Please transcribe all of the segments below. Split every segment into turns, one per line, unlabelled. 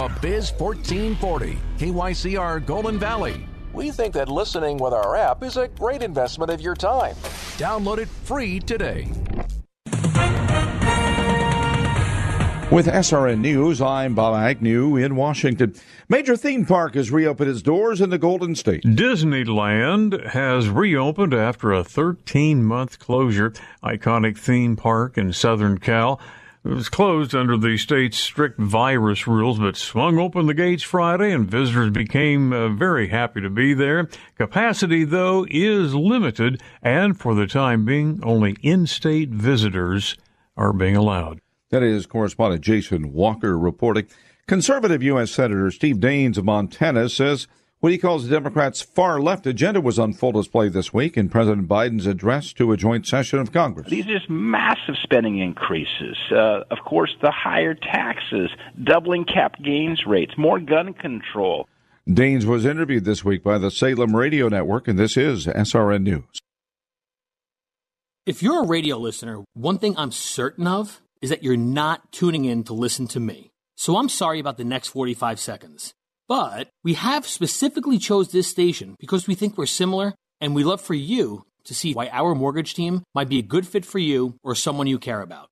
A Biz 1440, KYCR Golden Valley.
We think that listening with our app is a great investment of your time.
Download it free today.
With SRN News, I'm Bob Agnew in Washington. Major theme park has reopened its doors in the Golden State.
Disneyland has reopened after a 13 month closure. Iconic theme park in Southern Cal. It was closed under the state's strict virus rules, but swung open the gates Friday and visitors became uh, very happy to be there. Capacity, though, is limited, and for the time being, only in state visitors are being allowed.
That is correspondent Jason Walker reporting. Conservative U.S. Senator Steve Daines of Montana says what he calls the Democrats' far left agenda was on full display this week in President Biden's address to a joint session of Congress.
These are just massive spending increases. Uh, of course, the higher taxes, doubling cap gains rates, more gun control.
Daines was interviewed this week by the Salem Radio Network, and this is SRN News.
If you're a radio listener, one thing I'm certain of is that you're not tuning in to listen to me. So I'm sorry about the next 45 seconds. But we have specifically chose this station because we think we're similar and we'd love for you to see why our mortgage team might be a good fit for you or someone you care about.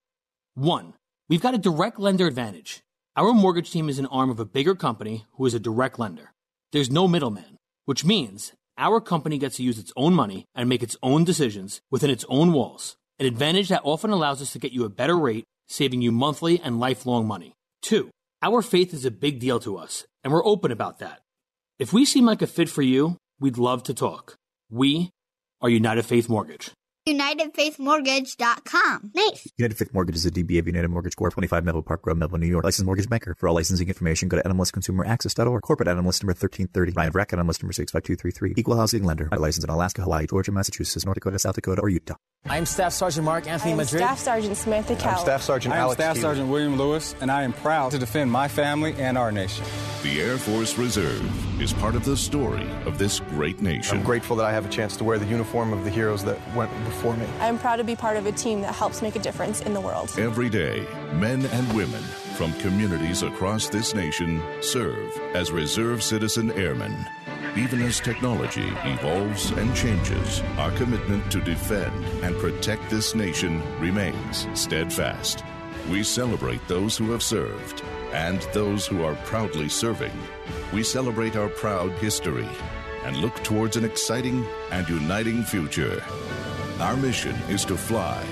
One, we've got a direct lender advantage. Our mortgage team is an arm of a bigger company who is a direct lender. There's no middleman, which means our company gets to use its own money and make its own decisions within its own walls, an advantage that often allows us to get you a better rate saving you monthly and lifelong money. Two, our faith is a big deal to us, and we're open about that. If we seem like a fit for you, we'd love to talk. We are United Faith Mortgage.
UnitedFaithMortgage.com. Nice.
United Faith Mortgage is a DBA of United Mortgage Corp. 25 Melville Park Road, Melville, New York. Licensed mortgage banker. For all licensing information, go to NMLSConsumerAccess.org. Corporate NMLS number 1330. Ryan Vrack, NMLS number 65233. Equal housing lender. Licensed in Alaska, Hawaii, Georgia, Massachusetts, North Dakota, South Dakota, or Utah.
I am Staff Sergeant Mark Anthony
I'm
Madrid.
Staff Sergeant Samantha Cal.
I'm Staff Sergeant
I am
Alex
Staff
Keeler.
Sergeant William Lewis, and I am proud to defend my family and our nation.
The Air Force Reserve is part of the story of this great nation.
I'm grateful that I have a chance to wear the uniform of the heroes that went before me.
I am proud to be part of a team that helps make a difference in the world.
Every day, men and women from communities across this nation serve as Reserve Citizen Airmen. Even as technology evolves and changes, our commitment to defend and protect this nation remains steadfast. We celebrate those who have served and those who are proudly serving. We celebrate our proud history and look towards an exciting and uniting future. Our mission is to fly,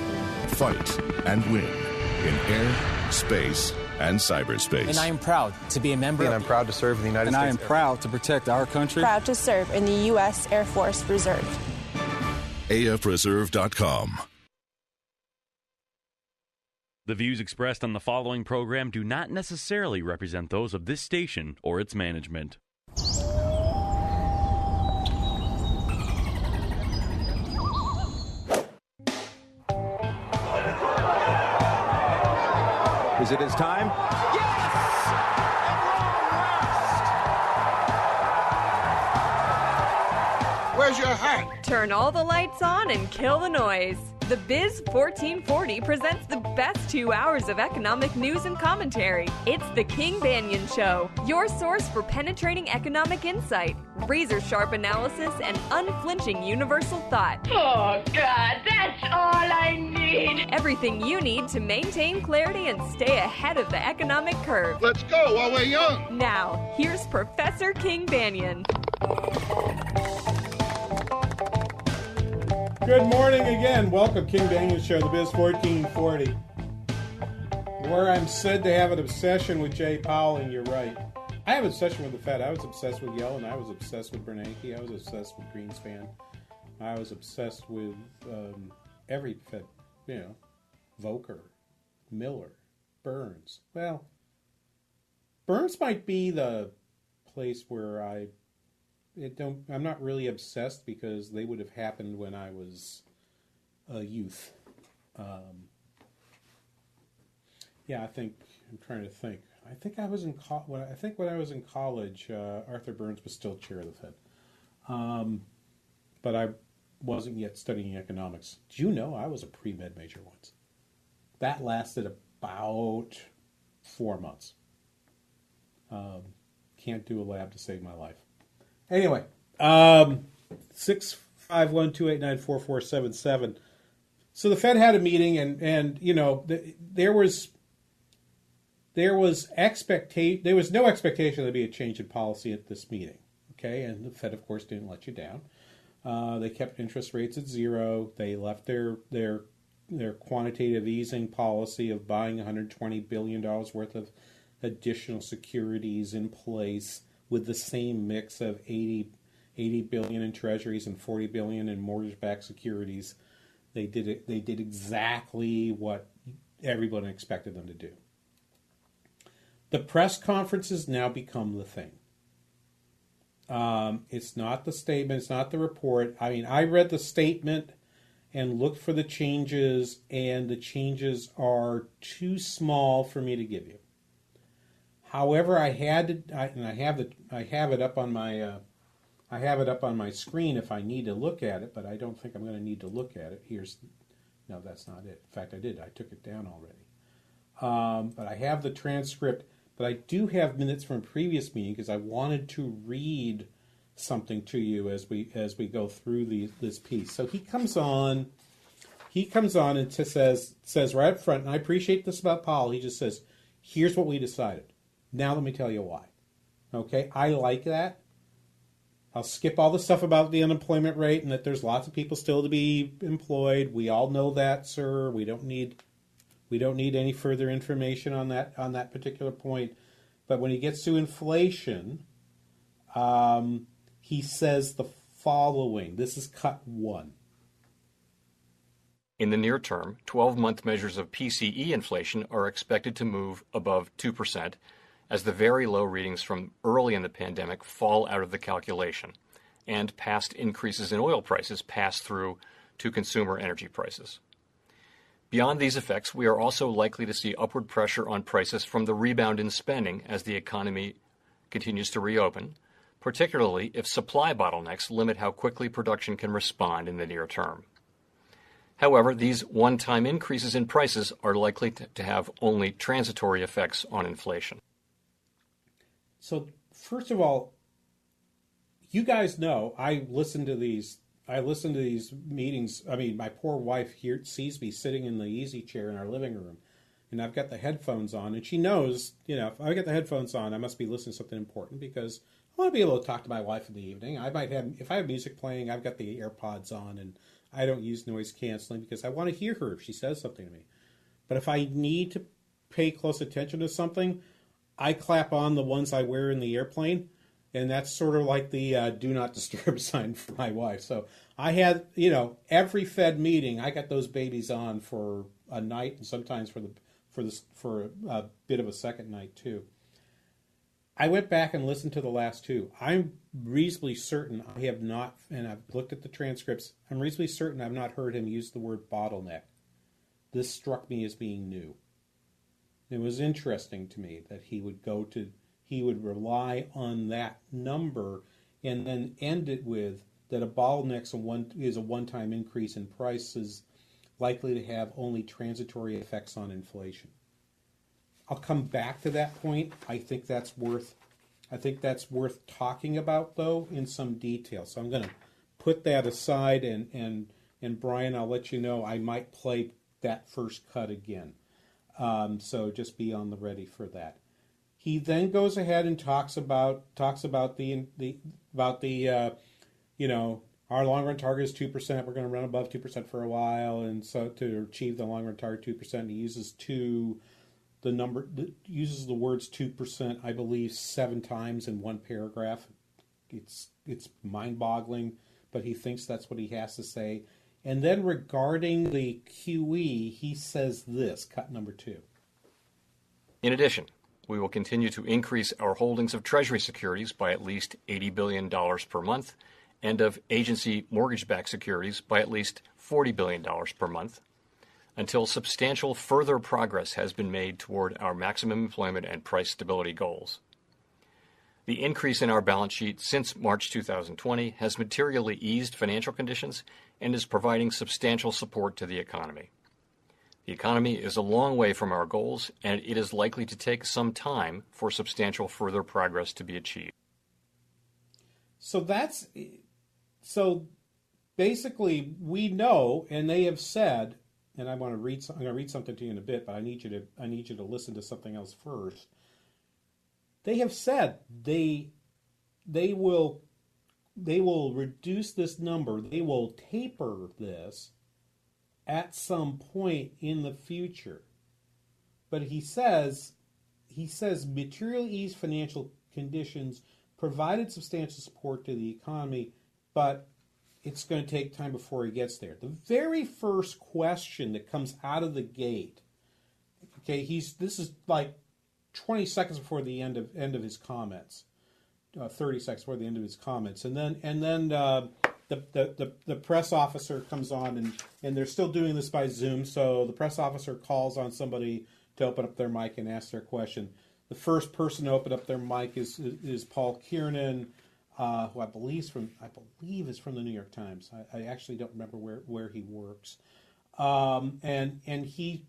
fight, and win in air, space, and cyberspace.
And I am proud to be a member.
And I'm proud to serve in the United
and
States.
And I am proud to protect our country.
Proud to serve in the U.S. Air Force Reserve.
AFReserve.com.
The views expressed on the following program do not necessarily represent those of this station or its management.
Is it his time? Yes!
Where's your hat?
Turn all the lights on and kill the noise. The Biz 1440 presents the best two hours of economic news and commentary. It's the King Banaian Show, your source for penetrating economic insight, razor sharp analysis, and unflinching universal thought.
Oh, God, that's all I need.
Everything you need to maintain clarity and stay ahead of the economic curve.
Let's go while we're young.
Now, here's Professor King Banaian.
Good morning again. Welcome, King Banaian Show, the Biz 1440. Where I'm said to have an obsession with Jay Powell, and you're right. I have an obsession with the Fed. I was obsessed with Yellen. I was obsessed with Bernanke. I was obsessed with Greenspan. I was obsessed with um, every Fed, you know, Volcker, Miller, Burns. Well, Burns might be the place where I it don't. I'm not really obsessed because they would have happened when I was a youth. Um, yeah, I think I'm trying to think. I think I was in co- when I think when I was in college, uh, Arthur Burns was still chair of the Fed, um, but I wasn't yet studying economics. Do you know I was a pre med major once? That lasted about four months. Um, can't do a lab to save my life. Anyway, um, six five one two eight nine four four seven seven. So the Fed had a meeting, and and you know the, there was there was expectation there was no expectation there'd be a change in policy at this meeting. Okay, and the Fed of course didn't let you down. Uh, they kept interest rates at zero. They left their their their quantitative easing policy of buying 120 billion dollars worth of additional securities in place with the same mix of 80, 80 billion in treasuries and 40 billion in mortgage-backed securities. They did it. They did exactly what everyone expected them to do. The press conferences now become the thing. Um, it's not the statement. It's not the report. I mean, I read the statement and looked for the changes, and the changes are too small for me to give you. However, I had I, and I have it, I have it up on my, uh, I have it up on my screen if I need to look at it, but I don't think I'm going to need to look at it. Here's, no, that's not it. In fact, I did. I took it down already. Um, but I have the transcript. But I do have minutes from a previous meeting because I wanted to read something to you as we as we go through the, this piece. So he comes on, he comes on and says says right up front, and I appreciate this about Powell. He just says, "Here's what we decided." Now let me tell you why. Okay, I like that. I'll skip all the stuff about the unemployment rate and that there's lots of people still to be employed. We all know that, sir. We don't need we don't need any further information on that on that particular point. But when he gets to inflation, um, he says the following. This is cut one.
In the near term, 12 month measures of PCE inflation are expected to move above 2%, as the very low readings from early in the pandemic fall out of the calculation, and past increases in oil prices pass through to consumer energy prices. Beyond these effects, we are also likely to see upward pressure on prices from the rebound in spending as the economy continues to reopen, particularly if supply bottlenecks limit how quickly production can respond in the near term. However, these one time increases in prices are likely to have only transitory effects on inflation.
So, first of all, you guys know I listen to these I listen to these meetings. I mean, my poor wife here sees me sitting in the easy chair in our living room, and I've got the headphones on, and she knows, you know, if I get the headphones on, I must be listening to something important because I want to be able to talk to my wife in the evening. I might have, if I have music playing, I've got the AirPods on, and I don't use noise canceling because I want to hear her if she says something to me. But if I need to pay close attention to something, I clap on the ones I wear in the airplane and that's sort of like the uh, do not disturb sign for my wife. So I had, you know, every Fed meeting, I got those babies on for a night, and sometimes for the for this for a bit of a second night too. I went back and listened to the last two. I'm reasonably certain I have not, and I've looked at the transcripts. I'm reasonably certain I've not heard him use the word bottleneck. This struck me as being new. It was interesting to me that he would go to he would rely on that number and then end it with that a bottleneck is a one-time increase in prices likely to have only transitory effects on inflation. I'll come back to that point. I think that's worth I think that's worth talking about though in some detail. So I'm going to put that aside and and and Brian, I'll let you know I might play that first cut again. Um, so just be on the ready for that. He then goes ahead and talks about talks about the the about the uh, you know our long run target is two percent. We're going to run above two percent for a while, and so to achieve the long run target two percent, he uses two the number uses the words two percent. I believe seven times in one paragraph. It's it's mind boggling, but he thinks that's what he has to say. And then regarding the QE, he says this cut number two.
In addition, We will continue to increase our holdings of Treasury securities by at least $80 billion per month and of agency mortgage backed securities by at least $40 billion per month until substantial further progress has been made toward our maximum employment and price stability goals. The increase in our balance sheet since March 2020 has materially eased financial conditions and is providing substantial support to the economy. The economy is a long way from our goals, and it is likely to take some time for substantial further progress to be achieved.
So that's so basically we know, and they have said, and I want to read. I'm going to read something to you in a bit, but I need you to I need you to listen to something else first. They have said they they will they will reduce this number. They will taper this at some point in the future. But he says he says material ease financial conditions provided substantial support to the economy, but it's going to take time before he gets there. The very first question that comes out of the gate, okay, he's this is like 20 seconds before the end of end of his comments, uh, 30 seconds before the end of his comments, and then and then uh, the, the, the the press officer comes on and and they're still doing this by Zoom, so the press officer calls on somebody to open up their mic and ask their question. The first person to open up their mic is is Paul Kiernan. Uh, who I believe is from I believe is from the New York Times. I, I actually don't remember where, where he works. Um, and and he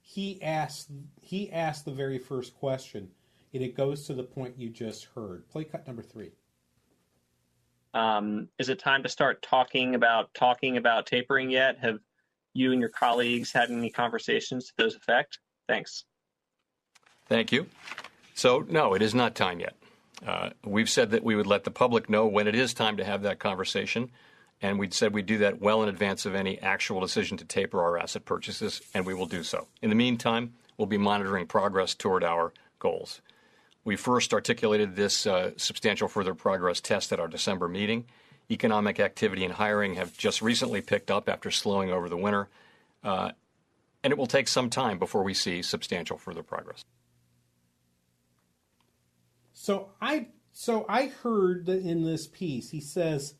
he asked he asked the very first question, and it goes to the point you just heard. Play cut number three.
Um, is it time to start talking about talking about tapering yet? Have you and your colleagues had any conversations to those effect? Thanks.
Thank you. So no, it is not time yet. Uh, we've said that we would let the public know when it is time to have that conversation, and we said we'd do that well in advance of any actual decision to taper our asset purchases, and we will do so. In the meantime, we'll be monitoring progress toward our goals. We first articulated this uh, substantial further progress test at our December meeting. Economic activity and hiring have just recently picked up after slowing over the winter, uh, and it will take some time before we see substantial further progress.
So I so I heard that in this piece he says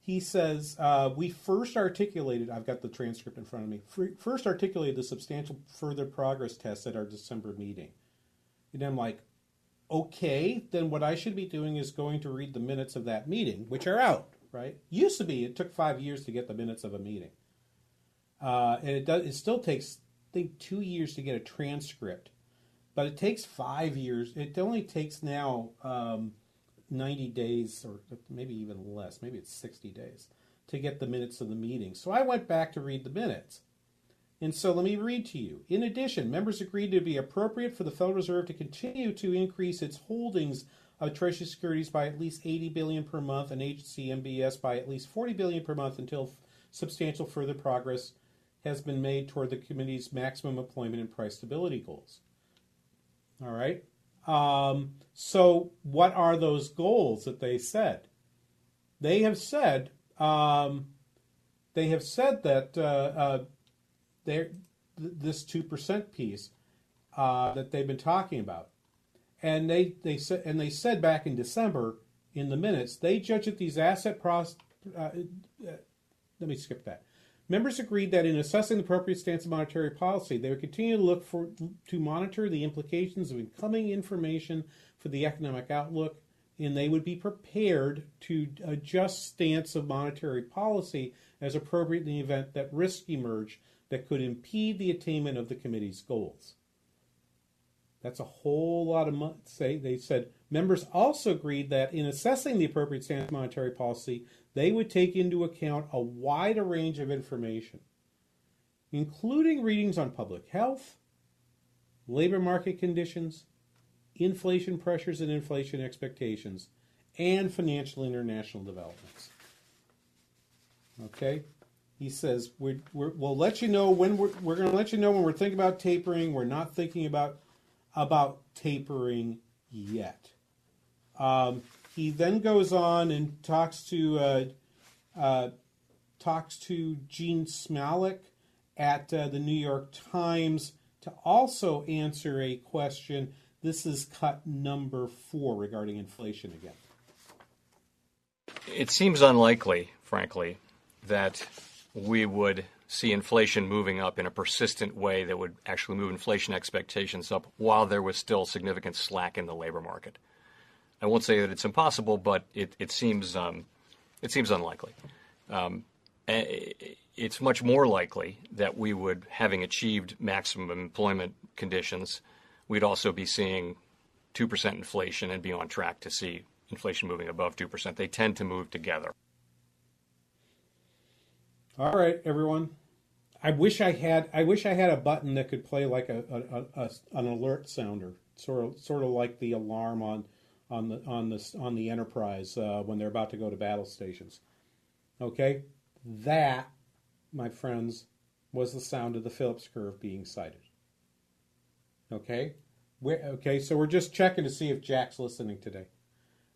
he says uh, we first articulated I've got the transcript in front of me first articulated the substantial further progress test at our December meeting, and I'm like, okay, then what I should be doing is going to read the minutes of that meeting, which are out. Right? Used to be it took five years to get the minutes of a meeting, uh, and it does it still takes I think two years to get a transcript but it takes five years. It only takes now um, 90 days, or maybe even less, maybe it's 60 days, to get the minutes of the meeting. So I went back to read the minutes. And so let me read to you. In addition, members agreed to be appropriate for the Federal Reserve to continue to increase its holdings of Treasury securities by at least 80 billion per month and agency MBS by at least 40 billion per month until substantial further progress has been made toward the committee's maximum employment and price stability goals. All right. Um, so, what are those goals that they said? They have said um, they have said that uh, uh, th- this two percent piece uh, that they've been talking about, and they they said and they said back in December in the minutes they judge that these asset pros. Uh, uh, let me skip that. Members agreed that in assessing the appropriate stance of monetary policy, they would continue to look for to monitor the implications of incoming information for the economic outlook, and they would be prepared to adjust stance of monetary policy as appropriate in the event that risks emerge that could impede the attainment of the committee's goals. That's a whole lot of money. Say they said members also agreed that in assessing the appropriate stance monetary policy, they would take into account a wider range of information, including readings on public health, labor market conditions, inflation pressures and inflation expectations, and financial international developments. Okay? He says, we will let you know when we're, we're going to let you know when we're thinking about tapering. We're not thinking about, about tapering yet. Um, he then goes on and talks to uh, uh, talks to Jean Smialek at uh, the New York Times to also answer a question this is cut number four regarding inflation again.
It seems unlikely, frankly, that we would see inflation moving up in a persistent way that would actually move inflation expectations up while there was still significant slack in the labor market. I won't say that it's impossible, but it, it seems um, it seems unlikely. Um, it's much more likely that we would, having achieved maximum employment conditions, we'd also be seeing two percent inflation and be on track to see inflation moving above two percent. They tend to move together.
All right, everyone. I wish I had. I wish I had a button that could play like a, a, a an alert sounder, sort of sort of like the alarm on on the on the on the Enterprise uh, when they're about to go to battle stations. Okay, that, my friends, was the sound of the Phillips curve being sighted. Okay, we're, okay, so we're just checking to see if Jack's listening today.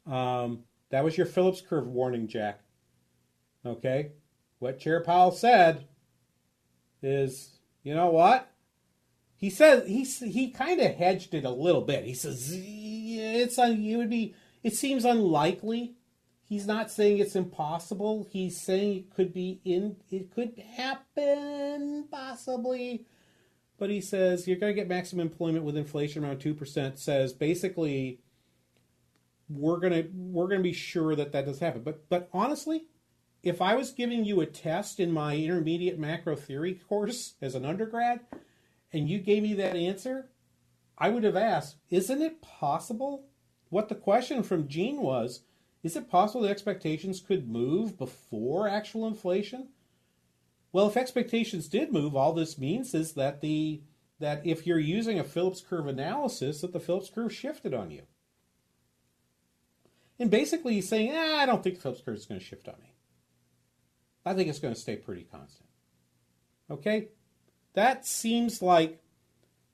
Um, that was your Phillips curve warning, Jack. Okay, what Chair Powell said is, you know what? He says he he kind of hedged it a little bit. He says it's it would be it seems unlikely. He's not saying it's impossible. He's saying it could be in it could happen possibly. But he says you're going to get maximum employment with inflation around 2% says basically we're going to we're going to be sure that that does happen. But but honestly, if I was giving you a test in my intermediate macro theory course as an undergrad and you gave me that answer, I would have asked, isn't it possible? What the question from Gene was, is it possible that expectations could move before actual inflation? Well, if expectations did move, all this means is that the that if you're using a Phillips curve analysis, that the Phillips curve shifted on you. And basically he's saying, eh, I don't think the Phillips curve is going to shift on me. I think it's going to stay pretty constant. Okay? That seems like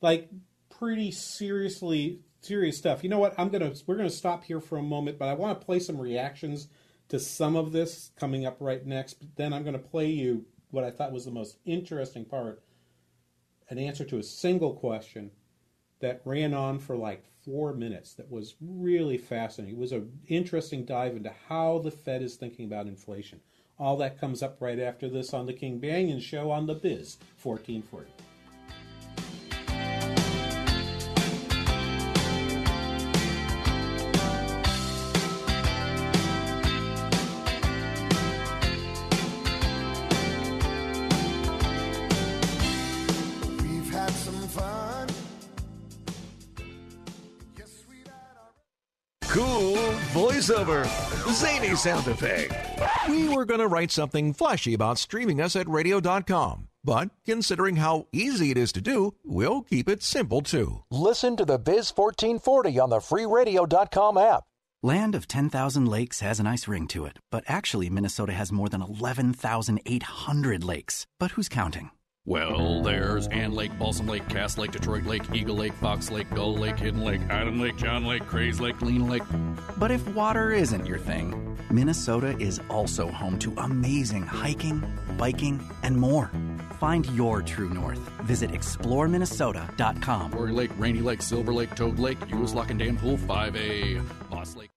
like pretty seriously serious stuff. You know what? I'm gonna we're gonna stop here for a moment, but I want to play some reactions to some of this coming up right next. But then I'm gonna play you what I thought was the most interesting part, an answer to a single question that ran on for like four minutes. That was really fascinating. It was an interesting dive into how the Fed is thinking about inflation. All that comes up right after this on the King Banaian Show on the Biz 1440.
Voiceover, zany sound effect. We were going to write something flashy about streaming us at radio.com. But considering how easy it is to do, we'll keep it simple too.
Listen to the Biz 1440 on the free radio.com app.
Land of 10,000 lakes has a nice ring to it, but actually, Minnesota has more than 11,800 lakes. But who's counting?
Well, there's Ann Lake, Balsam Lake, Cass Lake, Detroit Lake, Eagle Lake, Fox Lake, Gull Lake, Hidden Lake, Island Lake, John Lake, Craze Lake, Lean Lake.
But if water isn't your thing, Minnesota is also home to amazing hiking, biking, and more. Find your true north. Visit exploreminnesota.com.
Quarry Lake, Rainy Lake, Silver Lake, Toad Lake, Ewes Lock and Dam Pool 5A, Boss Lake.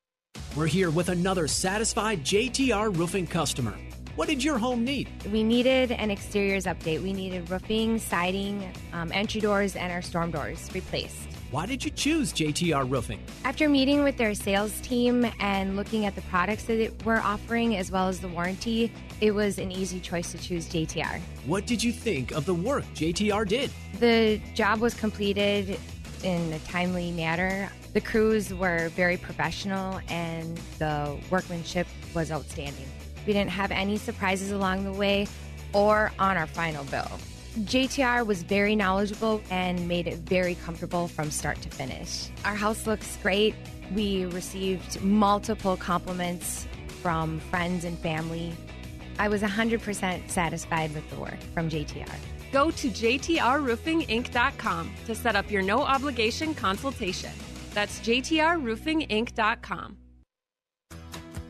We're here with another satisfied JTR roofing customer. What did your home need?
We needed an exteriors update. We needed roofing, siding, um, entry doors, and our storm doors replaced.
Why did you choose JTR Roofing?
After meeting with their sales team and looking at the products that we're offering as well as the warranty, it was an easy choice to choose JTR.
What did you think of the work JTR did?
The job was completed in a timely manner. The crews were very professional and the workmanship was outstanding. We didn't have any surprises along the way or on our final bill. JTR was very knowledgeable and made it very comfortable from start to finish. Our house looks great. We received multiple compliments from friends and family. I was 100% satisfied with the work from JTR.
Go to JTRRoofingInc.com to set up your no obligation consultation. That's JTRRoofingInc.com.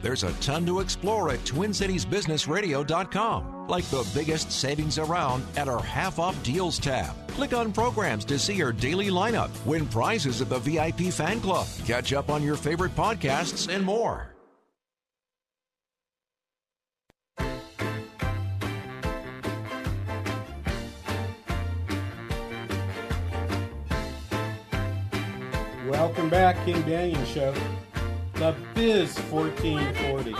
There's a ton to explore at TwinCitiesBusinessRadio.com, like the biggest savings around at our half off deals tab. Click on programs to see our daily lineup, win prizes at the VIP fan club, catch up on your favorite podcasts, and more.
Welcome back, King Banaian Show. The Biz 1440.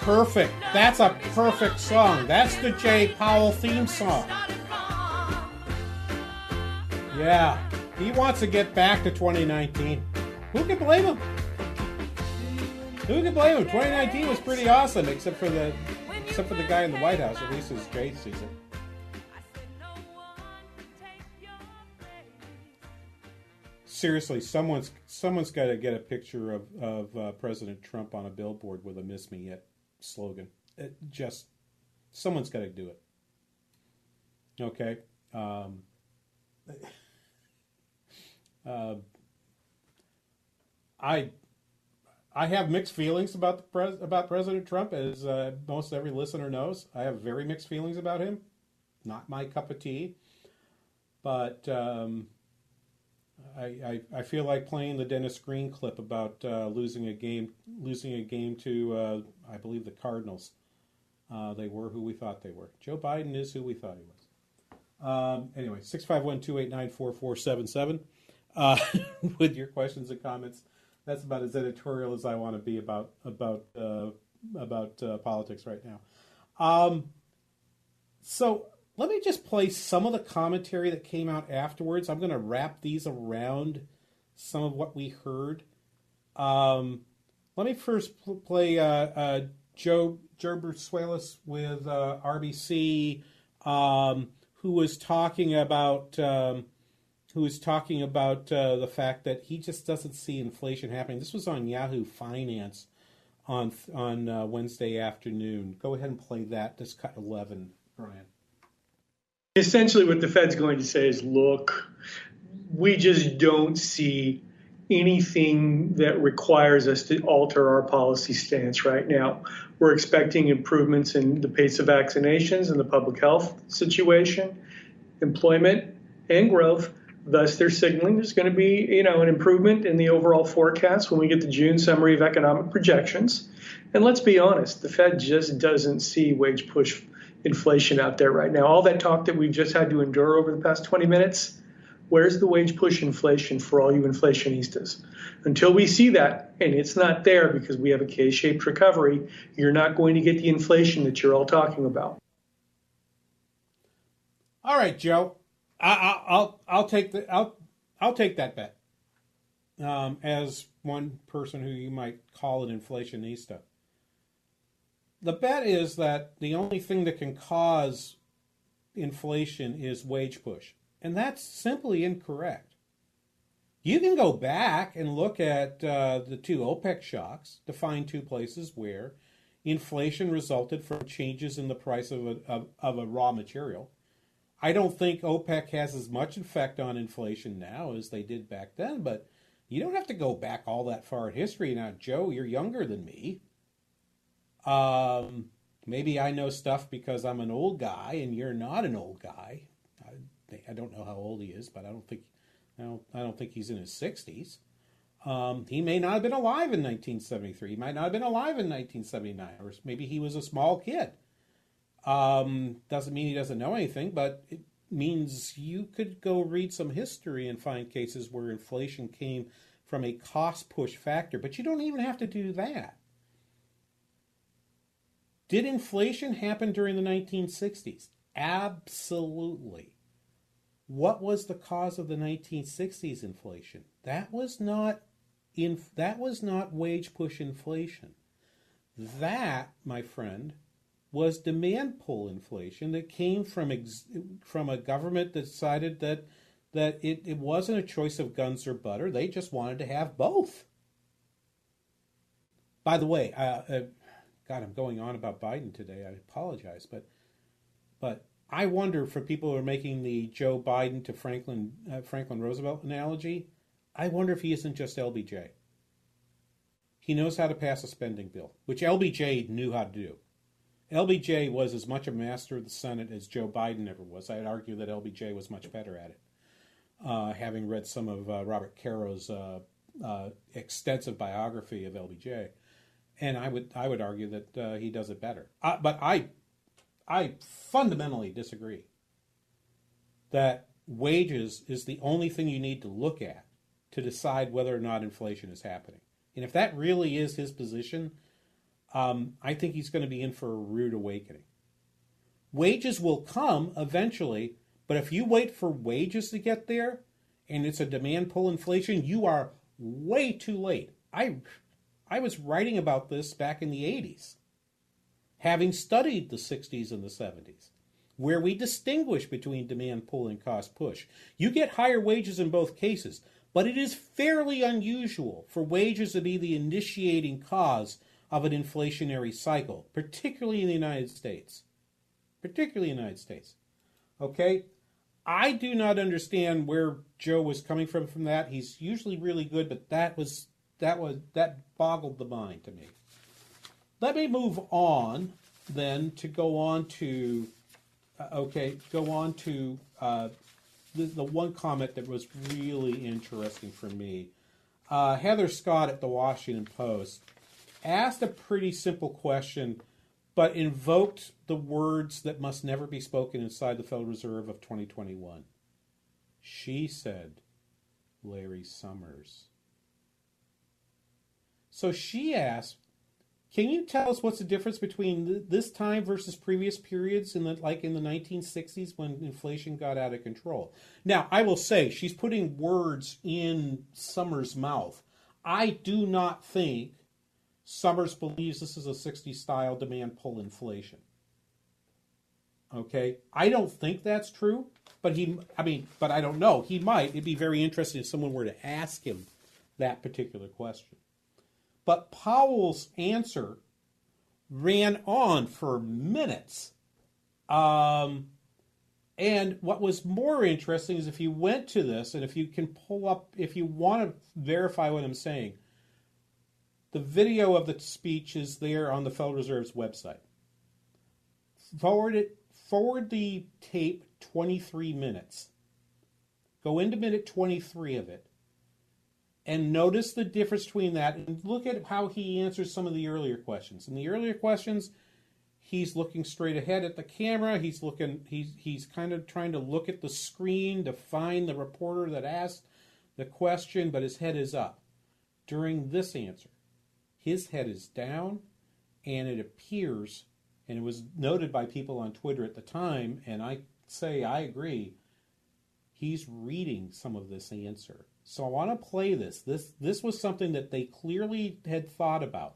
Perfect. That's a perfect song. That's the Jay Powell theme song. Yeah. He wants to get back to 2019. Who can blame him? Who can blame him? 2019 was pretty awesome, except for the except for the guy in the White House. At least his Jay season. Seriously, someone's someone's got to get a picture of of uh, President Trump on a billboard with a "Miss Me Yet" slogan. It just someone's got to do it. Okay. Um, uh, I I have mixed feelings about the pres- about President Trump, as uh, most every listener knows. I have very mixed feelings about him. Not my cup of tea, but. Um, I, I, feel like playing the Dennis Green clip about uh, losing a game losing a game to uh, I believe the Cardinals. Uh, they were who we thought they were. Joe Biden is who we thought he was. Um, anyway, six five one two eight nine four four seven seven. Uh, with your questions and comments, that's about as editorial as I want to be about about uh, about uh, politics right now. Um, so let me just play some of the commentary that came out afterwards. I'm going to wrap these around some of what we heard. Um, let me first play uh, uh, Joe Joe with uh, RBC, um, who was talking about um, who was talking about uh, the fact that he just doesn't see inflation happening. This was on Yahoo Finance on on uh, Wednesday afternoon. Go ahead and play that. Just cut eleven, Brian
essentially what the Fed's going to say is look, we just don't see anything that requires us to alter our policy stance right now. We're expecting improvements in the pace of vaccinations and the public health situation, employment, and growth. Thus, they're signaling there's going to be, you know, an improvement in the overall forecast when we get the June summary of economic projections. And let's be honest, the Fed just doesn't see wage push inflation out there right now. All that talk that we've just had to endure over the past 20 minutes, where's the wage push inflation for all you inflationistas? Until we see that, and it's not there because we have a K-shaped recovery, you're not going to get the inflation that you're all talking about.
All right, Joe. I, will I'll take the I'll I'll take that bet. Um, as one person who you might call an inflationista the bet is that the only thing that can cause inflation is wage push. And that's simply incorrect. You can go back and look at uh, the two OPEC shocks to find two places where inflation resulted from changes in the price of a, of, of a raw material. I don't think OPEC has as much effect on inflation now as they did back then, but you don't have to go back all that far in history. Now, Joe, you're younger than me. Um, maybe I know stuff because I'm an old guy and you're not an old guy. I, I don't know how old he is, but I don't think I don't, I don't think he's in his 60s. Um, he may not have been alive in 1973. He might not have been alive in 1979, or maybe he was a small kid. Um, doesn't mean he doesn't know anything, but it means you could go read some history and find cases where inflation came from a cost push factor, but you don't even have to do that. Did inflation happen during the 1960s? Absolutely. What was the cause of the 1960s inflation? That was not in that was not wage push inflation. That, my friend, was demand pull inflation that came from ex, from a government that decided that that it, it wasn't a choice of guns or butter. They just wanted to have both. By the way, uh, uh, God, I'm going on about Biden today. I apologize, but but I wonder for people who are making the Joe Biden to Franklin uh, Franklin Roosevelt analogy, I wonder if he isn't just LBJ. He knows how to pass a spending bill, which LBJ knew how to do. LBJ was as much a master of the Senate as Joe Biden ever was. I'd argue that LBJ was much better at it, uh, having read some of uh, Robert Caro's uh, uh extensive biography of LBJ, and I would I would argue that uh, he does it better. Uh, but I I fundamentally disagree that wages is the only thing you need to look at to decide whether or not inflation is happening. And if that really is his position, um, I think he's going to be in for a rude awakening. Wages will come eventually, but if you wait for wages to get there and it's a demand pull inflation, you are way too late. I, I was writing about this back in the 80s, having studied the 60s and the 70s, where we distinguish between demand pull and cost push. You get higher wages in both cases, but it is fairly unusual for wages to be the initiating cause of an inflationary cycle, particularly in the United States. Particularly in the United States. Okay? I do not understand where Joe was coming from from that. He's usually really good, but that was that was that boggled the mind to me. Let me move on then to go on to uh, okay, go on to uh, the, the one comment that was really interesting for me. Uh, Heather Scott at the Washington Post asked a pretty simple question, but invoked the words that must never be spoken inside the Federal Reserve of 2021. She said, Larry Summers. So she asked, can you tell us what's the difference between this time versus previous periods in the like in the 1960s when inflation got out of control? Now, I will say she's putting words in Summers' mouth. I do not think Summers believes this is a 60 style demand pull inflation. Okay? I don't think that's true, but he, I mean, but I don't know. He might. It'd be very interesting if someone were to ask him that particular question. But Powell's answer ran on for minutes. Um, and what was more interesting is if you went to this, and if you can pull up, if you want to verify what I'm saying, the video of the speech is there on the Federal Reserve's website. Forward it. Forward the tape 23 minutes. Go into minute 23 of it, and notice the difference between that. And look at how he answers some of the earlier questions. In the earlier questions, he's looking straight ahead at the camera. He's looking. He's he's kind of trying to look at the screen to find the reporter that asked the question, but his head is up. During this answer, his head is down, and it appears, and it was noted by people on Twitter at the time, and I say I agree, he's reading some of this answer. So I want to play this. This this was something that they clearly had thought about.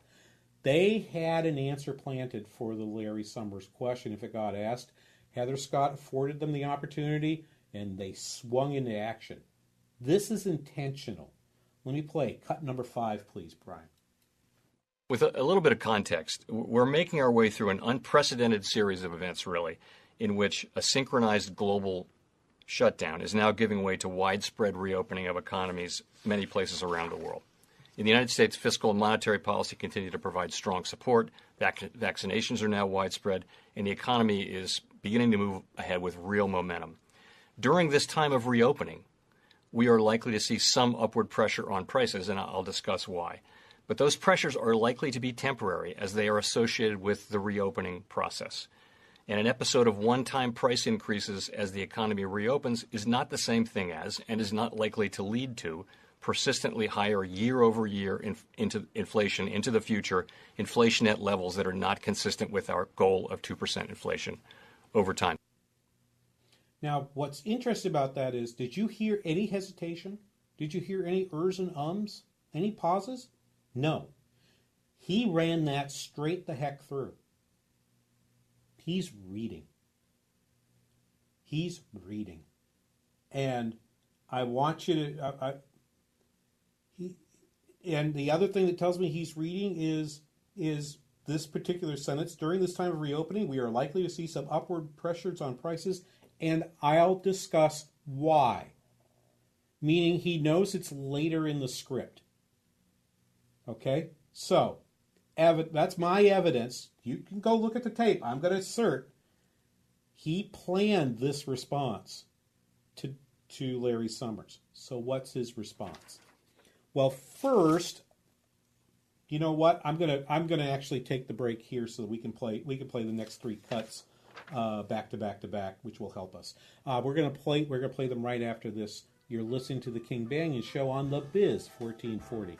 They had an answer planted for the Larry Summers question if it got asked. Heather Scott afforded them the opportunity, and they swung into action. This is intentional. Let me play cut number five, please, Brian.
With a, a, little bit of context, we're making our way through an unprecedented series of events, really, in which a synchronized global shutdown is now giving way to widespread reopening of economies many places around the world. In the United States, fiscal and monetary policy continue to provide strong support. Vac- vaccinations are now widespread, and the economy is beginning to move ahead with real momentum. During this time of reopening, we are likely to see some upward pressure on prices, and I'll discuss why. But those pressures are likely to be temporary as they are associated with the reopening process. And an episode of one time price increases as the economy reopens is not the same thing as, and is not likely to lead to, persistently higher year over year inflation into the future, inflation at levels that are not consistent with our goal of 2% inflation over time.
Now, what's interesting about that is did you hear any hesitation? Did you hear any ers and ums? Any pauses? No. He ran that straight the heck through. He's reading. He's reading. And I want you to. I, I, he, and the other thing that tells me he's reading is is this particular sentence during this time of reopening we are likely to see some upward pressures on prices and I'll discuss why meaning he knows it's later in the script okay so ev- that's my evidence you can go look at the tape I'm going to assert he planned this response to to Larry Summers so what's his response well, first, you know what? I'm gonna I'm gonna actually take the break here so that we can play we can play the next three cuts uh, back to back to back, which will help us. Uh, we're gonna play we're gonna play them right after this. You're listening to the King Banaian Show on the Biz 1440.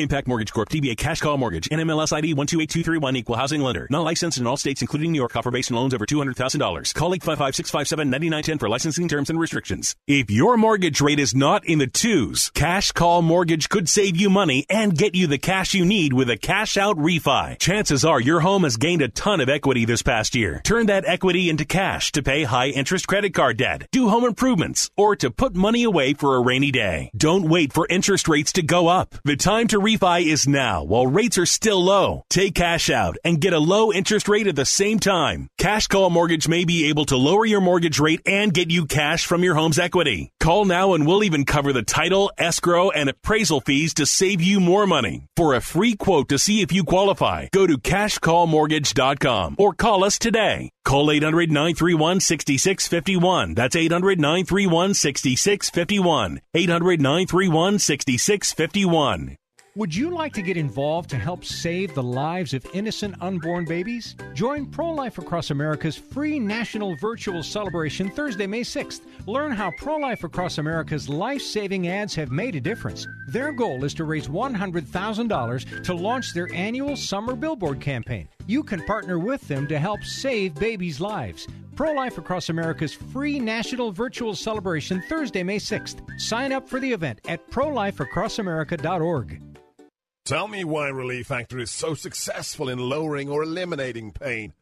Impact Mortgage Corp. DBA Cash Call Mortgage. NMLS ID 128231. Equal housing lender. Not licensed in all states, including New York. Offer based on loans over $200,000. Call 855-657-9910 for licensing terms and restrictions. If your mortgage rate is not in the twos, Cash Call Mortgage could save you money and get you the cash you need with a cash out refi. Chances are your home has gained a ton of equity this past year. Turn that equity into cash to pay high interest credit card debt, do home improvements, or to put money away for a rainy day. Don't wait for interest rates to go up. The time to refi is now while rates are still low. Take cash out and get a low interest rate at the same time. Cash Call Mortgage may be able to lower your mortgage rate and get you cash from your home's equity. Call now and we'll even cover the title, escrow, and appraisal fees to save you more money. For a free quote to see if you qualify, go to cashcallmortgage.com or call us today. Call 800 931 6651. That's 800 931 6651. 800 931 6651.
Would you like to get involved to help save the lives of innocent unborn babies? Join Pro Life Across America's free national virtual celebration Thursday, May 6th. Learn how Pro Life Across America's life saving ads have made a difference. Their goal is to raise $100,000 to launch their annual summer billboard campaign. You can partner with them to help save babies' lives. Pro Life Across America's free national virtual celebration Thursday, May 6th. Sign up for the event at prolifeacrossamerica.org.
Tell me why Relief Factor is so successful in lowering or eliminating pain.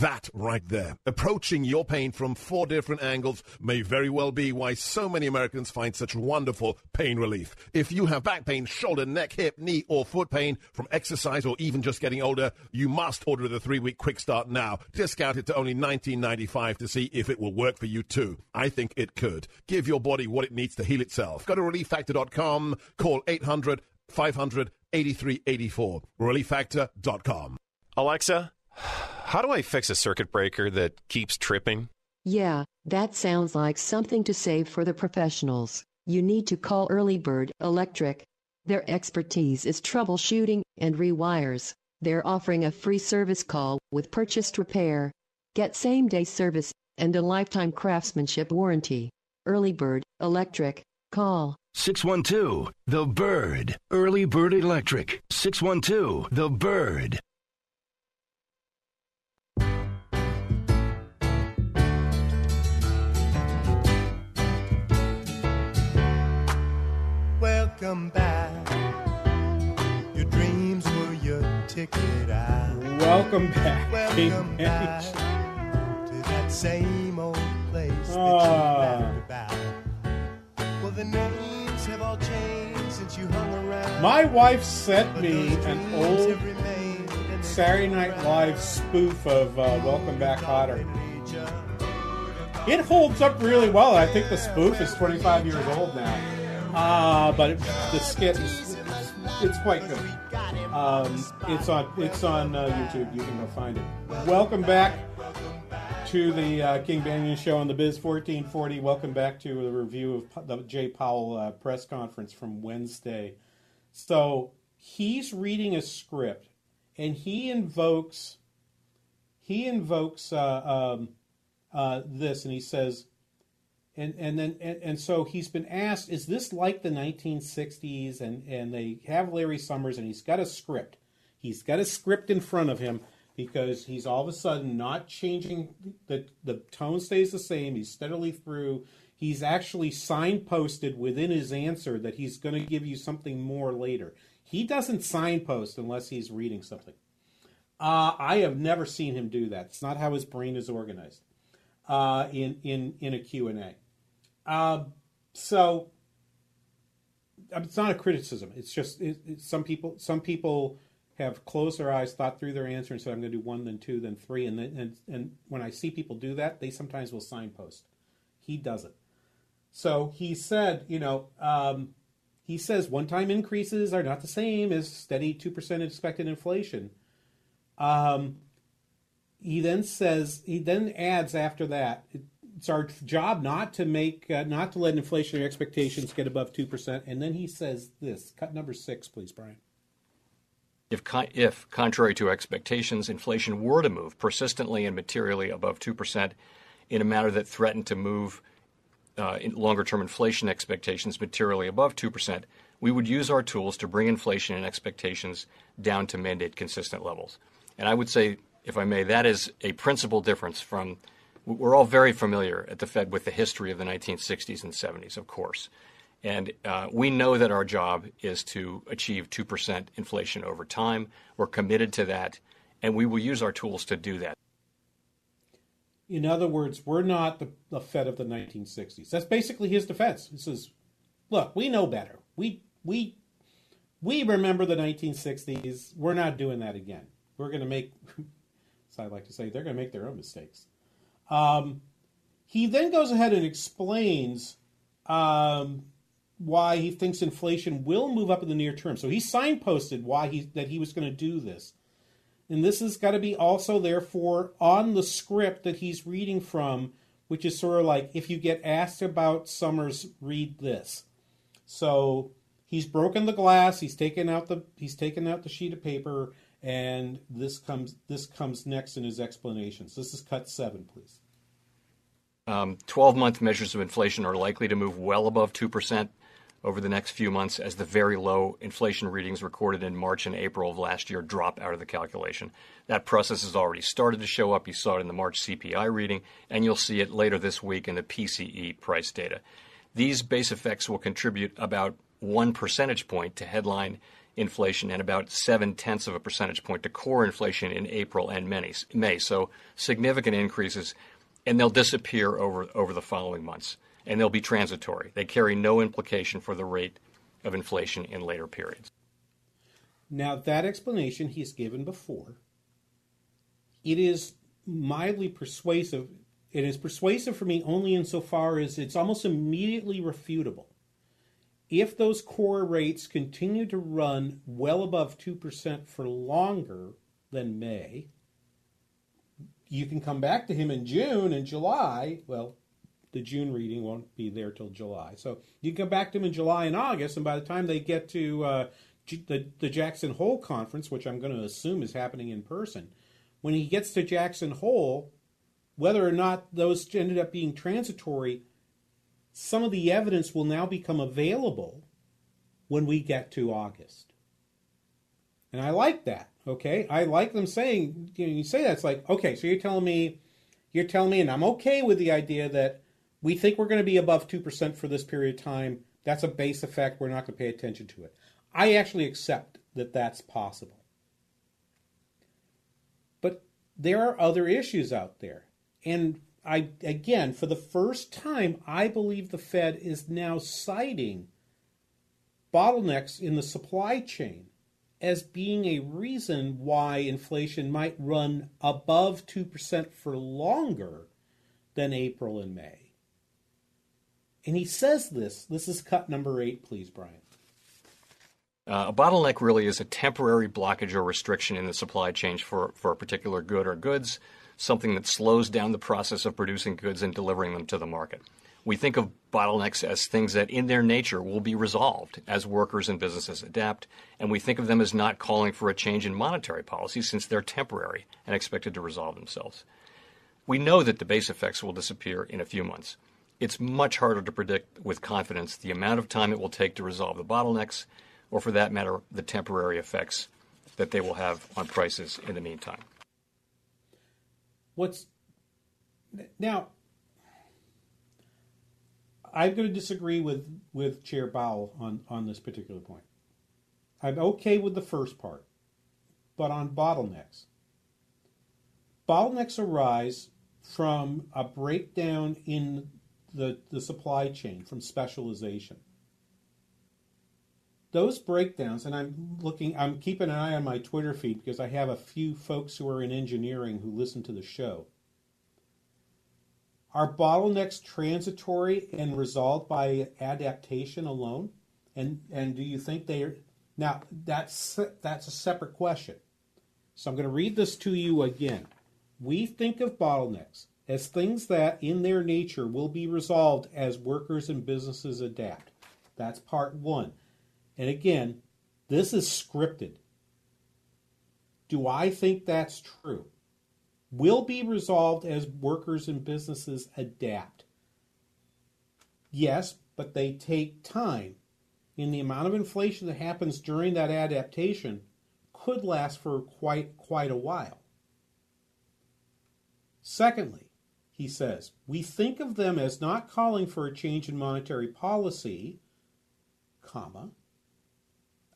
That right there, approaching your pain from four different angles, may very well be why so many Americans find such wonderful pain relief. If you have back pain, shoulder, neck, hip, knee, or foot pain from exercise or even just getting older, you must order the three week quick start now. Discount it to only $19.95 to see if it will work for you too. I think it could. Give your body what it needs to heal itself. Go to relieffactor.com, call 800 500 8384. Relieffactor.com.
Alexa, how do I fix a circuit breaker that keeps tripping?
Yeah, that sounds like something to save for the professionals. You need to call Early Bird Electric. Their expertise is troubleshooting and rewires. They're offering a free service call with purchased repair. Get same day service and a lifetime craftsmanship warranty. Early Bird Electric. Call
612 The Bird. Early Bird Electric. 612 The Bird.
Welcome back.
Your dreams were your ticket out.
Welcome back,
Welcome
King
back to that same old place that
Ah.
you laughed about. Well, the names have all changed since you hung around.
My wife sent me an old
have remained and they
Saturday Night Live spoof of uh, Welcome Back Kotter. It holds up really well. I think the spoof is 25 years old now. Uh, but it, the skit is it's quite good. Um, it's on it's on uh, YouTube. You can go find it. Welcome back to the uh, King Banaian Show on the Biz 1440. Welcome back to the review of the Jay Powell uh, press conference from Wednesday. So he's reading a script, and he invokes he invokes uh, um, uh, this, and he says, and and then and, and so he's been asked, is this like the 1960s? And and they have Larry Summers, and he's got a script. He's got a script in front of him because he's all of a sudden not changing the the tone stays the same. He's steadily through. He's actually signposted within his answer that he's going to give you something more later. He doesn't signpost unless he's reading something. Uh, I have never seen him do that. It's not how his brain is organized uh, in in in a Q and A. Uh, so it's not a criticism. It's just it, some people some people have closed their eyes, thought through their answer, and said, "I'm going to do one, then two, then three. And then and, and when I see people do that, they sometimes will signpost. He doesn't. So he said, you know, um, he says one-time increases are not the same as steady two percent expected inflation. Um, he then says he then adds after that it's our job not to make uh, not to let inflationary expectations get above two percent. And then he says this cut number six, please, Brian.
If, if, contrary to expectations, inflation were to move persistently and materially above 2% in a manner that threatened to move uh, in longer term inflation expectations materially above 2%, we would use our tools to bring inflation and expectations down to mandate consistent levels. And I would say, if I may, that is a principal difference from we're all very familiar at the Fed with the history of the 1960s and 70s, of course. And uh, we know that our job is to achieve 2% inflation over time. We're committed to that, and we will use our tools to do that.
In other words, we're not the, the Fed of the 1960s. That's basically his defense. He says, look, we know better. We, we, we remember the 1960s. We're not doing that again. We're going to make, as I like to say, they're going to make their own mistakes. Um, he then goes ahead and explains um, why he thinks inflation will move up in the near term. So he signposted why he that he was going to do this. And this has got to be also therefore on the script that he's reading from, which is sort of like if you get asked about Summers, read this. So he's broken the glass, he's taken out the he's taken out the sheet of paper, and this comes this comes next in his explanations. This is cut seven, please.
Um, 12 month measures of inflation are likely to move well above 2% over the next few months as the very low inflation readings recorded in March and April of last year drop out of the calculation. That process has already started to show up. You saw it in the March CPI reading, and you'll see it later this week in the PCE price data. These base effects will contribute about one percentage point to headline inflation and about seven tenths of a percentage point to core inflation in April and May. So significant increases and they'll disappear over, over the following months. And they'll be transitory. They carry no implication for the rate of inflation in later periods.
Now, that explanation he's given before, it is mildly persuasive. It is persuasive for me only insofar as it's almost immediately refutable. If those core rates continue to run well above 2% for longer than May, you can come back to him in June and July. Well, the June reading won't be there till July. So you can come back to him in July and August, and by the time they get to uh, the, the Jackson Hole conference, which I'm going to assume is happening in person, when he gets to Jackson Hole, whether or not those ended up being transitory, some of the evidence will now become available when we get to August. And I like that. Okay, I like them saying you, know, you say that it's like okay, so you're telling me, you're telling me, and I'm okay with the idea that we think we're going to be above two percent for this period of time. That's a base effect. We're not going to pay attention to it. I actually accept that that's possible. But there are other issues out there. And I again, for the first time, I believe the Fed is now citing bottlenecks in the supply chain as being a reason why inflation might run above 2% for longer than April and May. And he says this. This is cut number eight, please, Brian.
Uh, a bottleneck really is a temporary blockage or restriction in the supply chain for, for a particular good or goods, something that slows down the process of producing goods and delivering them to the market. We think of bottlenecks as things that, in their nature, will be resolved as workers and businesses adapt, and we think of them as not calling for a change in monetary policy since they're temporary and expected to resolve themselves. We know that the base effects will disappear in a few months. It's much harder to predict with confidence the amount of time it will take to resolve the bottlenecks, or for that matter, the temporary effects that they will have on prices in the meantime.
What's now I'm going to disagree with, with Chair Powell on, on this particular point. I'm okay with the first part, but on bottlenecks. Bottlenecks arise from a breakdown in the, the supply chain, from specialization. Those breakdowns, and I'm looking, I'm keeping an eye on my Twitter feed because I have a few folks who are in engineering who listen to the show. Are bottlenecks transitory and resolved by adaptation alone? And and do you think they are now that's that's a separate question. So I'm going to read this to you again. We think of bottlenecks as things that in their nature will be resolved as workers and businesses adapt. That's part 1. And again, this is scripted. Do I think that's true? will be resolved as workers and businesses adapt. Yes, but they take time. And the amount of inflation that happens during that adaptation could last for quite quite a while. Secondly, he says, we think of them as not calling for a change in monetary policy, comma.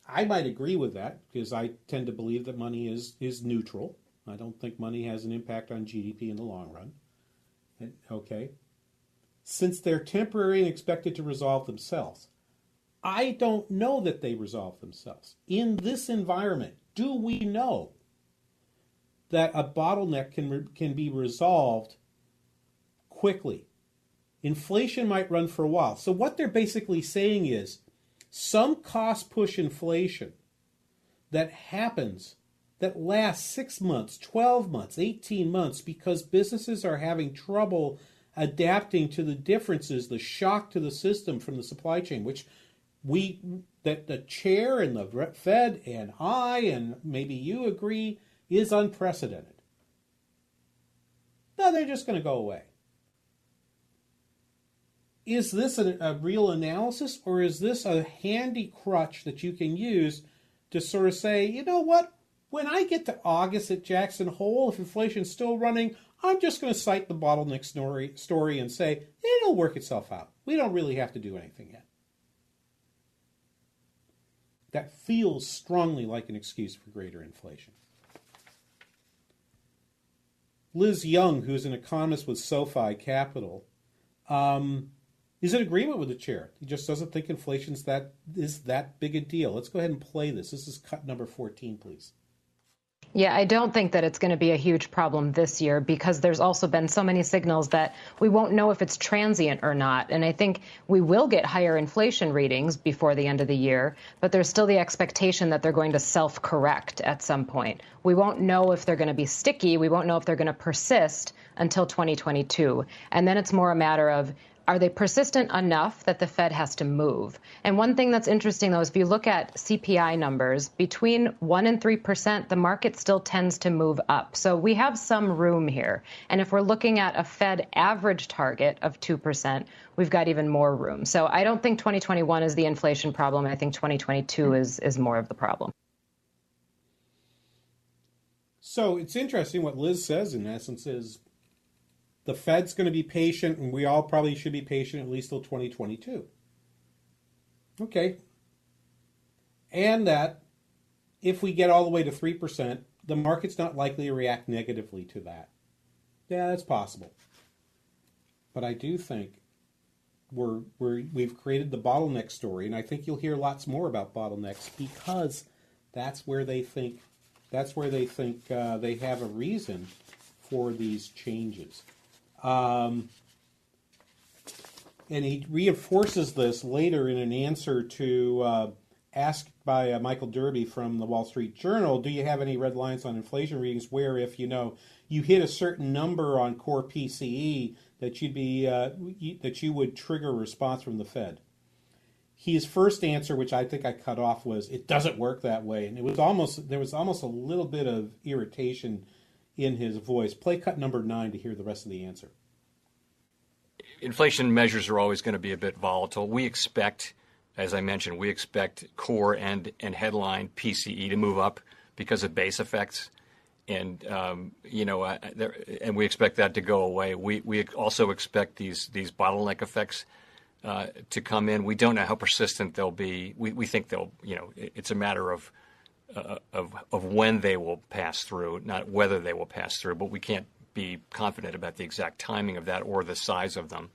I might agree with that because I tend to believe that money is, is neutral. I don't think money has an impact on GDP in the long run. And, okay. Since they're temporary and expected to resolve themselves, I don't know that they resolve themselves. In this environment, do we know that a bottleneck can, can be resolved quickly? Inflation might run for a while. So, what they're basically saying is some cost push inflation that happens that lasts six months, 12 months, 18 months because businesses are having trouble adapting to the differences, the shock to the system from the supply chain, which we, that the chair and the Fed and I, and maybe you agree, is unprecedented. No, they're just going to go away. Is this a, a real analysis, or is this a handy crutch that you can use to sort of say, you know what, when I get to August at Jackson Hole, if inflation's still running, I'm just going to cite the bottleneck story, story and say it'll work itself out. We don't really have to do anything yet. That feels strongly like an excuse for greater inflation. Liz Young, who's an economist with SoFi Capital, um, is in agreement with the chair. He just doesn't think inflation's that is that big a deal. Let's go ahead and play this. This is cut number 14, please.
Yeah, I don't think that it's going to be a huge problem this year because there's also been so many signals that we won't know if it's transient or not. And I think we will get higher inflation readings before the end of the year, but there's still the expectation that they're going to self correct at some point. We won't know if they're going to be sticky. We won't know if they're going to persist until 2022. And then it's more a matter of are they persistent enough that the Fed has to move? And one thing that's interesting, though, is if you look at CPI numbers, between 1% and 3%, the market still tends to move up. So we have some room here. And if we're looking at a Fed average target of 2%, we've got even more room. So I don't think 2021 is the inflation problem. I think 2022 is, is more of the problem.
So it's interesting what Liz says, in essence, is the Fed's going to be patient, and we all probably should be patient at least till 2022. Okay. and that if we get all the way to 3%, the market's not likely to react negatively to that. Yeah, that's possible. But I do think we're, we're, we've created the bottleneck story, and I think you'll hear lots more about bottlenecks because that's where they think that's where they think uh, they have a reason for these changes. Um, and he reinforces this later in an answer to uh, asked by uh, Michael Derby from the Wall Street Journal, "Do you have any red lines on inflation readings where, if you know you hit a certain number on core PCE, that you'd be uh, that you would trigger a response from the Fed?" his first answer, which I think I cut off, was it doesn't work that way, and it was almost there was almost a little bit of irritation in his voice. Play cut number nine to hear the rest of the answer.
Inflation measures are always going to be a bit volatile. We expect, as I mentioned, we expect core and and headline PCE to move up because of base effects, and um, you know, uh, there, and we expect that to go away. We we also expect these these bottleneck effects uh, to come in. We don't know how persistent they'll be. We, we think they'll, you know, it's a matter of, uh, of, of when they will pass through, not whether they will pass through, but we can't be confident about the exact timing of that or the size of them.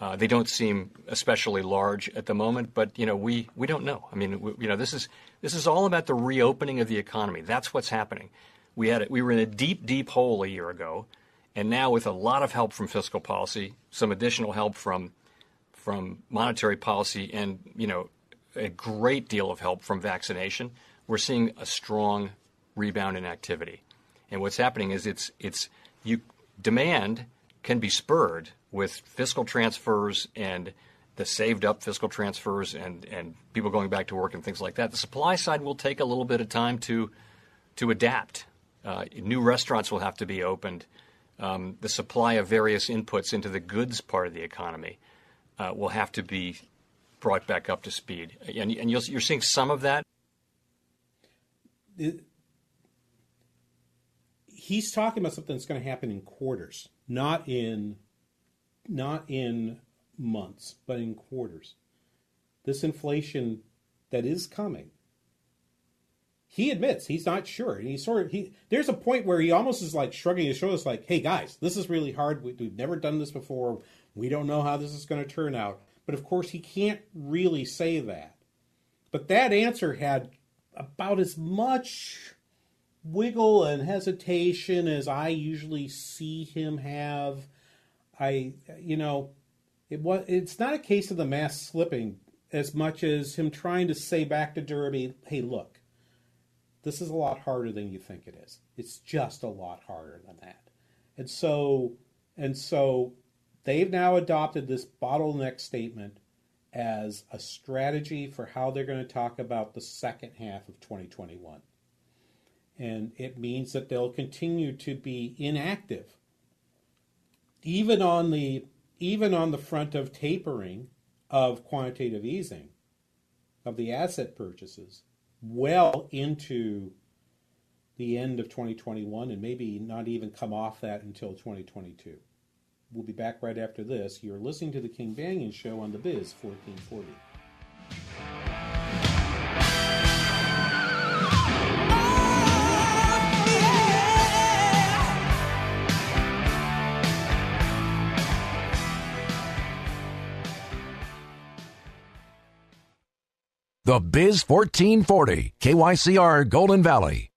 Uh, they don't seem especially large at the moment, but you know we, we don't know. I mean, we, you know this is this is all about the reopening of the economy. That's what's happening. We had we were in a deep deep hole a year ago, and now with a lot of help from fiscal policy, some additional help from from monetary policy and you know a great deal of help from vaccination, we're seeing a strong rebound in activity. And what's happening is it's it's you demand can be spurred with fiscal transfers and the saved up fiscal transfers and, and people going back to work and things like that. The supply side will take a little bit of time to to adapt. Uh, new restaurants will have to be opened. Um, the supply of various inputs into the goods part of the economy uh, will have to be brought back up to speed. And, and you are seeing some of that.
It, he's talking about something that's going to happen in quarters, not in not in months, but in quarters. This inflation that is coming. He admits he's not sure, he's sort of he. There's a point where he almost is like shrugging his shoulders, like, "Hey guys, this is really hard. We, we've never done this before. We don't know how this is going to turn out. But of course, he can't really say that. But that answer had about as much wiggle and hesitation as I usually see him have. I, you know, it was. It's not a case of the mask slipping as much as him trying to say back to Derby, "Hey, look, this is a lot harder than you think it is. It's just a lot harder than that." And so, and so, They've now adopted this bottleneck statement as a strategy for how they're going to talk about the second half of 2021. And it means that they'll continue to be inactive. Even on the even on the front of tapering of quantitative easing of the asset purchases well into the end of 2021 and maybe not even come off that until 2022. We'll be back right after this. You're listening to the King Banaian Show on the Biz 1440.
The Biz 1440, KYCR Golden Valley.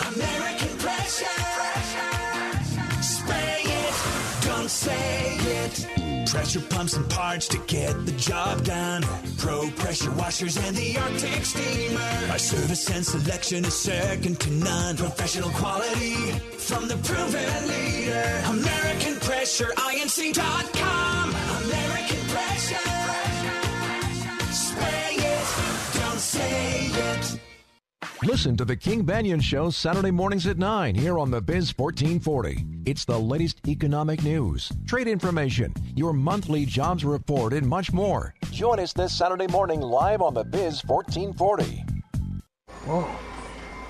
American pressure. Spray it, don't say it. Pressure pumps and parts to get the job done. Pro pressure washers and the Arctic steamer. Our service and selection is second to none. Professional quality from the proven leader. American Pressure, INC.com.
Listen to the King Banaian Show Saturday mornings at 9 here on the Biz 1440. It's the latest economic news, trade information, your monthly jobs report, and much more.
Join us this Saturday morning live on the Biz 1440.
Whoa,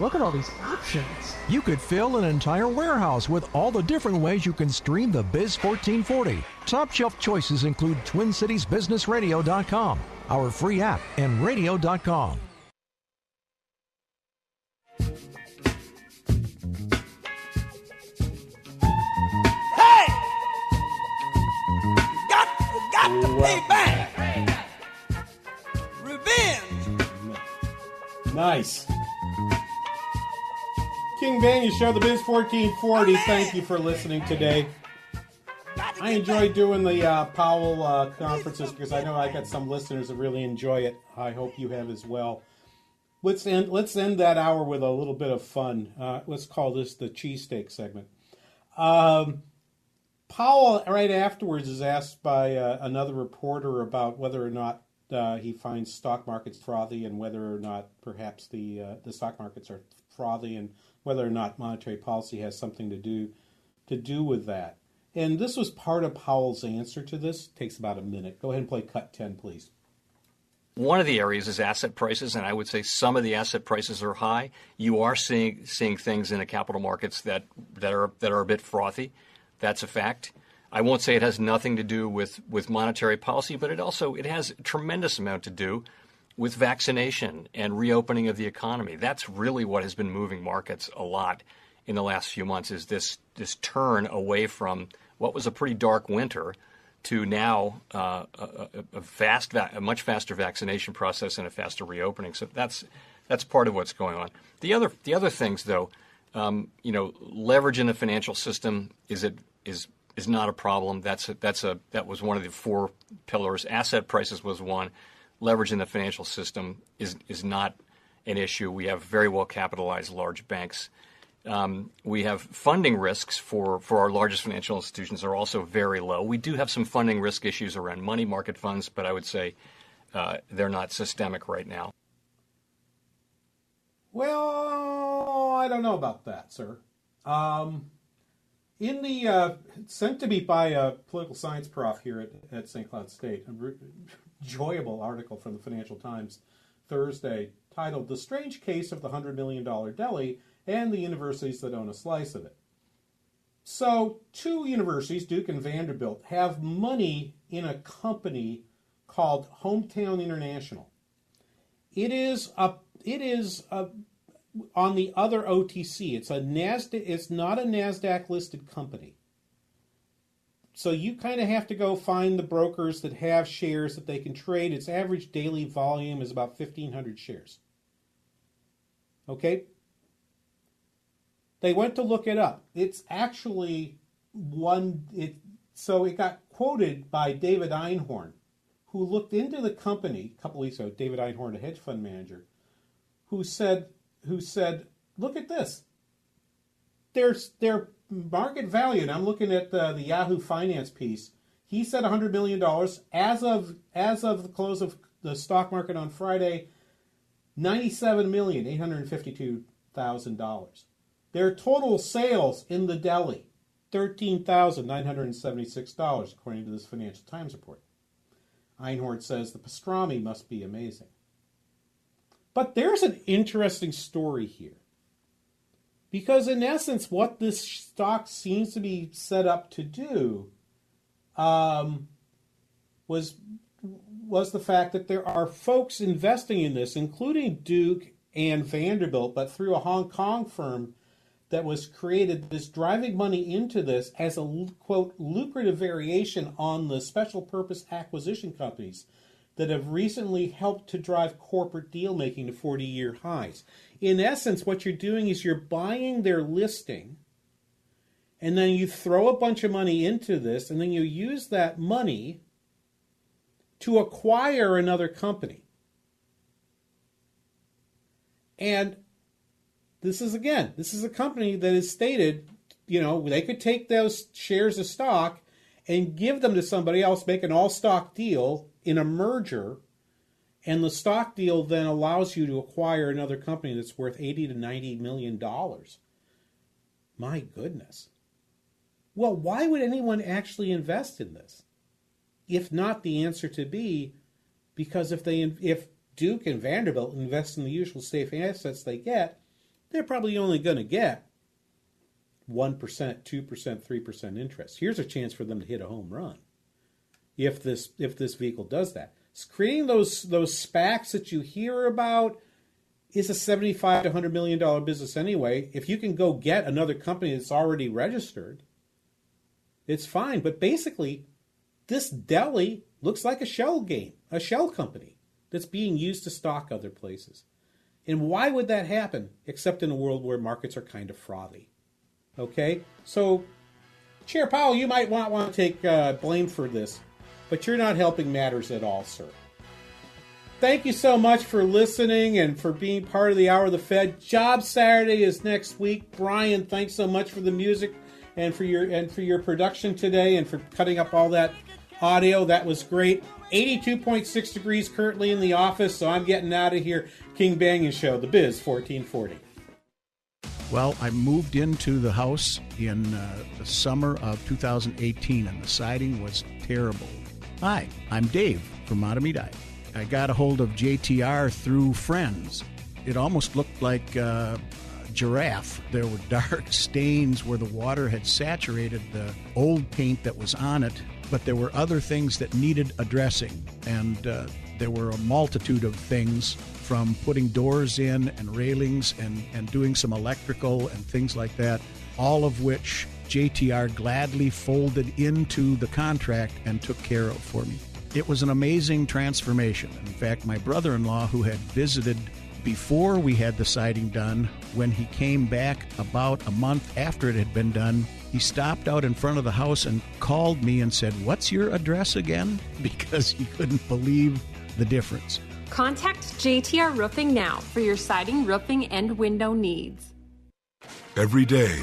look at all these options.
You could fill an entire warehouse with all the different ways you can stream the Biz 1440. Top shelf choices include TwinCitiesBusinessRadio.com, our free app, and radio.com.
Nice. King Banaian Show, the Biz 1440. Thank you for listening today. I enjoy doing the uh, Powell uh, conferences because I know I got some listeners that really enjoy it. I hope you have as well. Let's end. Let's end that hour with a little bit of fun. Uh, let's call this the cheesesteak segment. Um, Powell, right afterwards, is asked by uh, another reporter about whether or not uh, he finds stock markets frothy and whether or not perhaps the uh, the stock markets are frothy and whether or not monetary policy has something to do to do with that. And this was part of Powell's answer to this. takes about a minute. Go ahead and play cut ten, please.
One of the areas is asset prices, and I would say some of the asset prices are high. You are seeing seeing things in the capital markets that, that are that are a bit frothy. That's a fact. I won't say it has nothing to do with, with monetary policy, but it also it has a tremendous amount to do with vaccination and reopening of the economy. That's really what has been moving markets a lot in the last few months. Is this this turn away from what was a pretty dark winter to now uh, a, a, fast, a much faster vaccination process and a faster reopening. So that's that's part of what's going on. The other the other things though, um, you know, leverage in the financial system is it is is not a problem. That's a, that's a that was one of the four pillars. Asset prices was one. Leverage in the financial system is is not an issue. We have very well capitalized large banks. Um, we have funding risks for, for our largest financial institutions are also very low. We do have some funding risk issues around money market funds, but I would say uh, they're not systemic right now.
Well, I don't know about that, sir. Um, in the uh, sent to me by a political science prof here at, at St. Cloud State, a enjoyable article from the Financial Times Thursday titled "The Strange Case of the Hundred Million Dollar Deli." and the universities that own a slice of it. So, two universities, Duke and Vanderbilt, have money in a company called Hometown International. It is a it is a on the other OTC. It's a Nasdaq. It's not a Nasdaq listed company. So you kind of have to go find the brokers that have shares that they can trade. Its average daily volume is about 1,500 shares. Okay, they went to look it up. It's actually one. It so it got quoted by David Einhorn, who looked into the company a couple weeks ago. David Einhorn, a hedge fund manager, who said who said, "Look at this. There's their market value." And I'm looking at the, the Yahoo Finance piece. He said 100 million dollars as of as of the close of the stock market on Friday. 97 million eight hundred fifty-two thousand dollars. Their total sales in the deli, thirteen thousand nine hundred seventy-six dollars, according to this Financial Times report. Einhorn says the pastrami must be amazing. But there's an interesting story here. Because, in essence, what this stock seems to be set up to do um, was, was the fact that there are folks investing in this, including Duke and Vanderbilt, but through a Hong Kong firm that was created that's driving money into this as a quote lucrative variation on the special purpose acquisition companies that have recently helped to drive corporate deal making to 40 year highs. In essence, what you're doing is you're buying their listing and then you throw a bunch of money into this and then you use that money to acquire another company. And this is again, this is a company that has stated, you know, they could take those shares of stock and give them to somebody else, make an all stock deal in a merger, and the stock deal then allows you to acquire another company that's worth 80 to 90 million dollars. My goodness. Well, why would anyone actually invest in this? If not the answer to be because if they if Duke and Vanderbilt invest in the usual safe assets they get, they're probably only going to get 1%, 2%, 3% interest. Here's a chance for them to hit a home run. If this if this vehicle does that. It's creating those those SPACs that you hear about is a 75 to 100 million dollar business anyway. If you can go get another company that's already registered, it's fine, but basically this deli looks like a shell game, a shell company that's being used to stock other places. And why would that happen except in a world where markets are kind of frothy? Okay? So, Chair Powell, you might not want to take uh, blame for this, but you're not helping matters at all, sir. Thank you so much for listening and for being part of the Hour of the Fed. Job Saturday is next week. Brian, thanks so much for the music and for your and for your production today and for cutting up all that audio. That was great. 82.6 degrees currently in the office, so I'm getting out of here. King Banaian Show, The Biz 1440.
Well, I moved into the house in uh, the summer of 2018, and the siding was terrible. Hi, I'm Dave from Matamidi. I got a hold of JTR through friends. It almost looked like uh, a giraffe. There were dark stains where the water had saturated the old paint that was on it, but there were other things that needed addressing, and uh, there were a multitude of things from putting doors in and railings and, and doing some electrical and things like that, all of which JTR gladly folded into the contract and took care of for me. It was an amazing transformation. In fact, my brother in law, who had visited before we had the siding done, when he came back about a month after it had been done, he stopped out in front of the house and called me and said, What's your address again? Because he couldn't believe the difference.
Contact JTR Roofing now for your siding, roofing, and window needs.
Every day,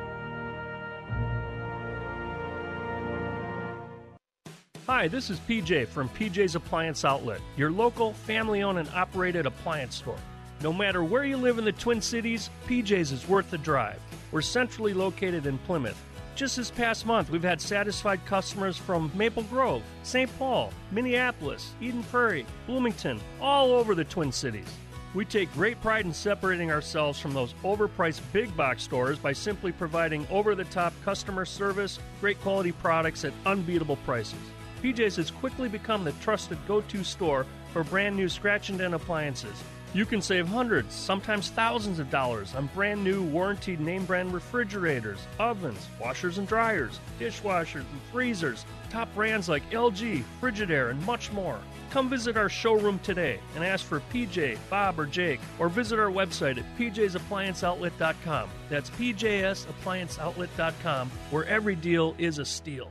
Hi, this is PJ from PJ's Appliance Outlet, your local family owned and operated appliance store. No matter where you live in the Twin Cities, PJ's is worth the drive. We're centrally located in Plymouth, Just this past month, we've had satisfied customers from Maple Grove, St. Paul, Minneapolis, Eden Prairie, Bloomington, all over the Twin Cities. We take great pride in separating ourselves from those overpriced big box stores by simply providing over the top customer service, great quality products at unbeatable prices. PJ's has quickly become the trusted go to store for brand new scratch and dent appliances. You can save hundreds, sometimes thousands of dollars on brand new warranted name brand refrigerators, ovens, washers and dryers, dishwashers and freezers, top brands like LG, Frigidaire, and much more. Come visit our showroom today and ask for PJ, Bob, or Jake, or visit our website at pjsapplianceoutlet.com. That's pjsapplianceoutlet.com, where every deal is a steal.